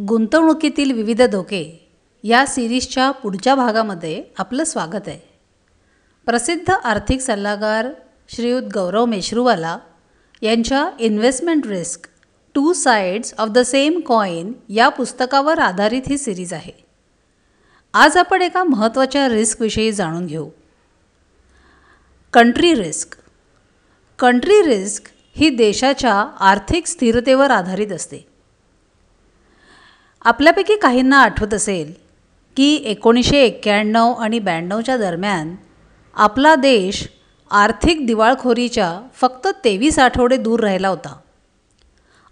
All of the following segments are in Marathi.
गुंतवणुकीतील विविध धोके या सिरीजच्या पुढच्या भागामध्ये आपलं स्वागत आहे. प्रसिद्ध आर्थिक सल्लागार श्रीयुत गौरव मेश्रूवाला यांच्या investment risk two sides of the same coin या पुस्तकावर आधारित ही सिरीज आहे. आज आपण एका महत्त्वाच्या रिस्कविषयी जाणून घेऊ. कंट्री रिस्क कंट्री रिस्क ही देशाच्या आर्थिक स्थिरतेवर आधारित असते. आपल्यापैकी काहींना आठवत असेल की एकोणीसशे एक्क्याण्णव आणि ब्याण्णवच्या दरम्यान आपला देश आर्थिक दिवाळखोरीच्या फक्त तेवीस आठवडे दूर राहिला होता.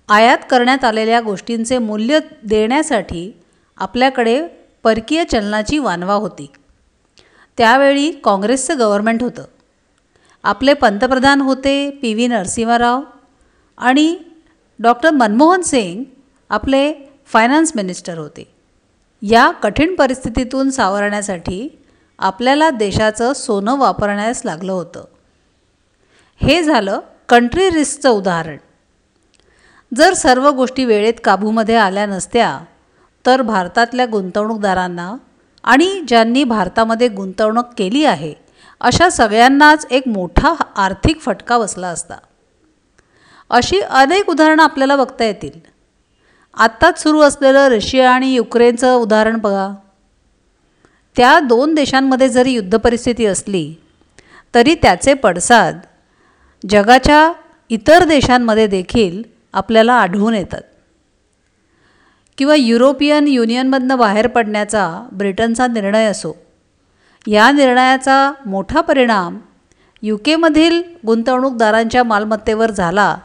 आयात करण्यात आलेल्या गोष्टींचे मूल्य देण्यासाठी आपल्याकडे परकीय चलनाची वानवा होती. त्यावेळी काँग्रेसचं गव्हर्मेंट होतं. आपले पंतप्रधान होते पी व्ही नरसिंहराव आणि डॉक्टर मनमोहन सिंग आपले फायनान्स मिनिस्टर होते. या कठीण परिस्थितीतून सावरण्यासाठी आपल्याला देशाचं सोनं वापरण्यास लागलं होतं. हे झालं कंट्री रिस्कचं उदाहरण. जर सर्व गोष्टी वेळेत काबूमध्ये आल्या नसत्या तर भारतातल्या गुंतवणूकदारांना आणि ज्यांनी भारतामध्ये गुंतवणूक केली आहे अशा सगळ्यांनाच एक मोठा आर्थिक फटका बसला असता. अशी अनेक उदाहरणं आपल्याला बघता येतील. आत्ताच सुरू असलेलं रशिया आणि युक्रेनचं उदाहरण बघा. त्या दोन देशांमध्ये जरी युद्धपरिस्थिती असली तरी त्याचे पडसाद जगाच्या इतर देशांमध्ये देखील आपल्याला आढळून येतात. किंवा युरोपियन युनियनमधनं बाहेर पडण्याचा ब्रिटनचा निर्णय असो या निर्णयाचा मोठा परिणाम यू केमधील गुंतवणूकदारांच्या मालमत्तेवर झाला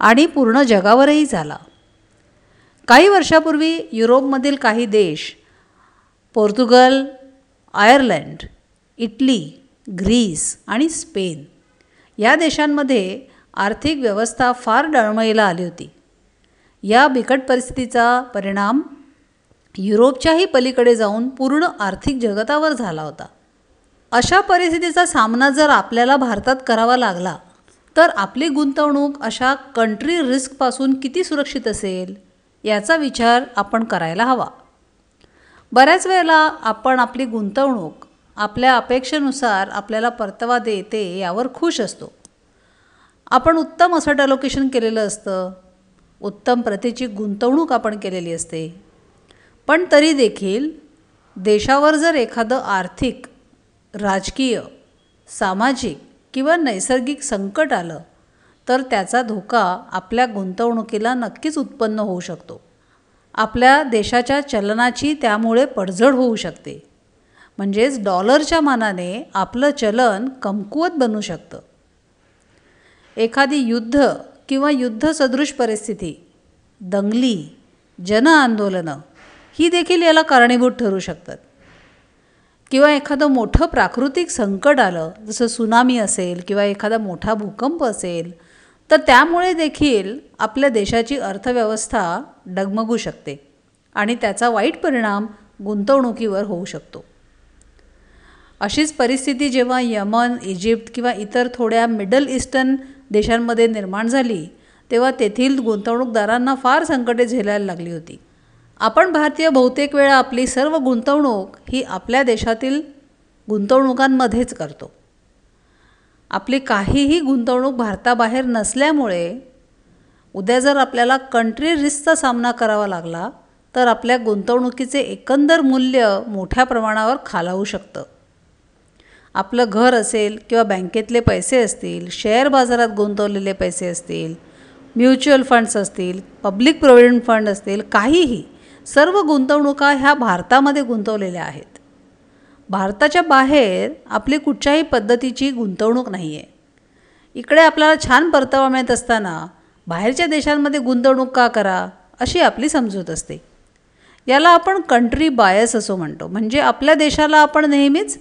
आणि पूर्ण जगावरही झाला. काही वर्षापूर्वी युरोपमधील काही देश पोर्तुगल आयर्लंड इटली ग्रीस आणि स्पेन या देशांमध्ये आर्थिक व्यवस्था फार डळमळीला आली होती. या बिकट परिस्थितीचा परिणाम युरोपच्याही पलीकडे जाऊन पूर्ण आर्थिक जगतावर झाला होता. अशा परिस्थितीचा सामना जर आपल्याला भारतात करावा लागला तर आपली गुंतवणूक अशा कंट्री रिस्कपासून किती सुरक्षित असेल? याचा विचार आपण करायला हवा. बऱ्याच वेळेला आपण आपली गुंतवणूक आपल्या अपेक्षेनुसार आपल्याला परतावा देते यावर खुश असतो. आपण उत्तम असं अलोकेशन केलेलं असतं. उत्तम प्रतीची गुंतवणूक आपण केलेली असते. पण तरी देखील देशावर जर एखादं आर्थिक राजकीय सामाजिक किंवा नैसर्गिक संकट आलं तर त्याचा धोका आपल्या गुंतवणुकीला नक्कीच उत्पन्न होऊ शकतो. आपल्या देशाच्या चलनाची त्यामुळे पडझड होऊ शकते. म्हणजेच डॉलरच्या मानाने आपलं चलन कमकुवत बनू शकतं. एखादी युद्ध किंवा युद्धसदृश परिस्थिती दंगली जनआंदोलनं ही देखील याला कारणीभूत ठरू शकतात. किंवा एखादं मोठं प्राकृतिक संकट आलं जसं सुनामी असेल किंवा एखादा मोठा भूकंप असेल तर त्यामुळे देखील आपल्या देशाची अर्थव्यवस्था डगमगू शकते आणि त्याचा वाईट परिणाम गुंतवणुकीवर होऊ शकतो. अशीच परिस्थिती जेव्हा यमन इजिप्त किंवा इतर थोड्या मिडल ईस्टर्न देशांमध्ये निर्माण झाली तेव्हा तेथील गुंतवणूकदारांना फार संकटे झेलायला लागली होती. आपण भारतीय बहुतेक वेळा आपली सर्व गुंतवणूक ही आपल्या देशातील गुंतवणुकांमध्येच करतो. आपली काहीही गुंतवणूक भारताबाहेर नसल्यामुळे उद्या जर आपल्याला कंट्री रिस्कचा सामना करावा लागला तर आपल्या गुंतवणुकीचे एकंदर मूल्य मोठ्या प्रमाणावर खालावू शकतं. आपलं घर असेल किंवा बँकेतले पैसे असतील शेअर बाजारात गुंतवलेले पैसे असतील म्युच्युअल फंड्स असतील पब्लिक प्रोव्हिडंट फंड असतील काहीही सर्व गुंतवणुका ह्या भारतामध्ये गुंतवलेल्या आहेत. भारताच्या बाहेर आपली कुठच्याही पद्धतीची गुंतवणूक नाही आहे इकडे आपल्याला छान परतावा मिळत असताना बाहेरच्या देशांमध्ये गुंतवणूक का करा अशी आपली समजूत असते. याला आपण कंट्री बायस असं म्हणतो. म्हणजे आपल्या देशाला आपण नेहमीच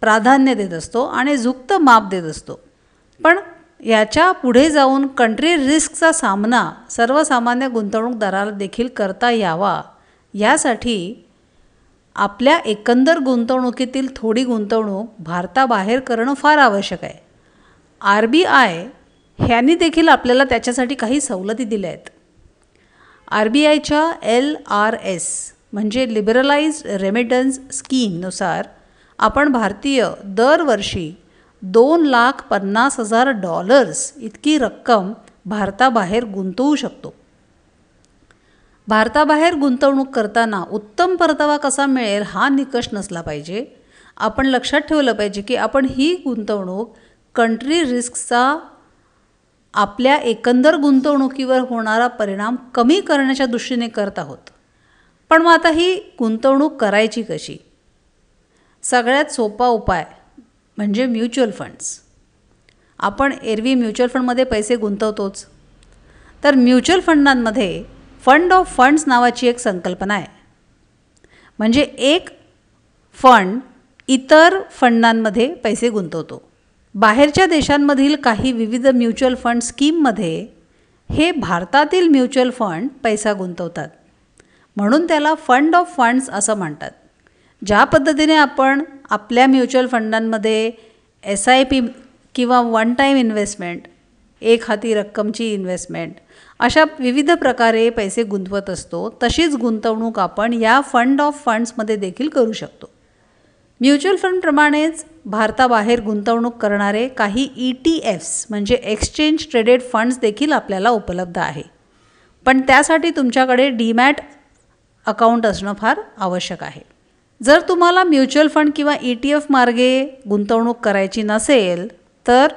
प्राधान्य देत असतो आणि झुक्त माप देत असतो. पण याच्यापुढे जाऊन कंट्री रिस्कचा सामना सर्वसामान्य गुंतवणूकदाराला देखील करता यावा यासाठी आपल्या एकंदर गुंतवणुकीतील थोडी गुंतवणूक भारताबाहेर करणं फार आवश्यक आहे. आर बी आय ह्यांनी देखील आपल्याला त्याच्यासाठी काही सवलती दिल्या आहेत. आर बी आयच्या एल आर एस म्हणजे लिबरलाइज रेमिटन्स स्कीमनुसार आपण भारतीय दरवर्षी दोन लाख पन्नास हजार डॉलर्स इतकी रक्कम भारताबाहेर गुंतवू शकतो. भारताबाहेर गुंतवणूक करताना उत्तम परतावा कसा मिळेल हा निकष नसला पाहिजे. आपण लक्षात ठेवलं पाहिजे की आपण ही गुंतवणूक कंट्री रिस्कचा आपल्या एकंदर गुंतवणुकीवर होणारा परिणाम कमी करण्याच्या दृष्टीने करत आहोत. पण मग आता ही गुंतवणूक करायची कशी? सगळ्यात सोपा उपाय म्हणजे म्युच्युअल फंड्स. आपण एरवी म्युच्युअल फंडमध्ये पैसे गुंतवतोच. तर म्युच्युअल फंडांमध्ये फंड ऑफ फंड्स नावाची एक संकल्पना आहे. म्हणजे एक फंड इतर फंडांमध्ये पैसे गुंतवतो. बाहेरच्या देशांमधील काही विविध म्युच्युअल फंड स्कीममध्ये हे भारतातील म्युच्युअल फंड पैसा गुंतवतात. म्हणून त्याला फंड ऑफ फंड्स असं म्हणतात. ज्या पद्धतीने आपण आपल्या म्युच्युअल फंडांमध्ये एस आय पी किंवा वन टाईम इन्व्हेस्टमेंट एक हाती रक्कमची इन्व्हेस्टमेंट अशा विविध प्रकारे पैसे गुंतवत असतो तशीच गुंतवणूक आपण या फंड ऑफ फंड्समध्ये देखील करू शकतो. म्युच्युअल फंडप्रमाणेच भारताबाहेर गुंतवणूक करणारे काही ई टी एफ्स म्हणजे एक्सचेंज ट्रेडेड फंड्स देखील आपल्याला उपलब्ध आहे. पण त्यासाठी तुमच्याकडे डीमॅट अकाउंट असणं फार आवश्यक आहे. जर तुम्हाला म्युच्युअल फंड किंवा ई टी एफ मार्गे गुंतवणूक करायची नसेल तर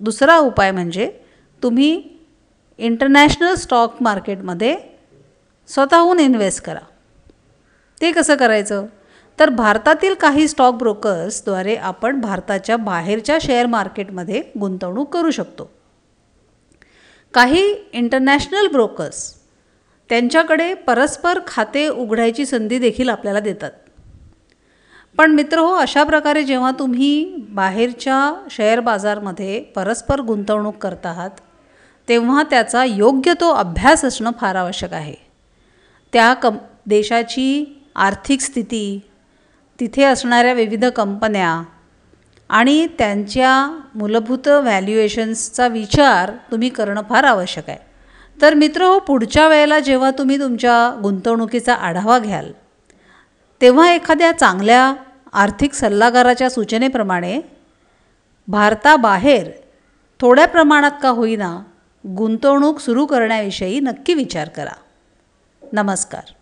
दुसरा उपाय म्हणजे तुम्ही इंटरनॅशनल स्टॉक मार्केटमध्ये स्वतःहून इन्व्हेस्ट करा. ते कसं करायचं? तर भारतातील काही स्टॉक ब्रोकर्सद्वारे आपण भारताच्या बाहेरच्या शेअर मार्केटमध्ये गुंतवणूक करू शकतो. काही इंटरनॅशनल ब्रोकर्स त्यांच्याकडे परस्पर खाते उघडायची संधी देखील आपल्याला देतात. पण मित्र हो अशा प्रकारे जेव्हा तुम्ही बाहेरच्या शेअर बाजारमध्ये परस्पर गुंतवणूक करत आहात तेव्हा त्याचा योग्य तो अभ्यास असणं फार आवश्यक आहे. त्या कं देशाची आर्थिक स्थिती तिथे असणाऱ्या विविध कंपन्या आणि त्यांच्या मूलभूत व्हॅल्युएशन्सचा विचार तुम्ही करणं फार आवश्यक आहे. तर मित्र हो पुढच्या वेळेला जेव्हा तुम्ही तुमच्या गुंतवणुकीचा आढावा घ्याल तेव्हा एखाद्या चांगल्या आर्थिक सल्लागाराच्या सूचनेप्रमाणे भारताबाहेर थोड्या प्रमाणात का होईना गुंतवणूक सुरू करण्याविषयी नक्की विचार करा. नमस्कार.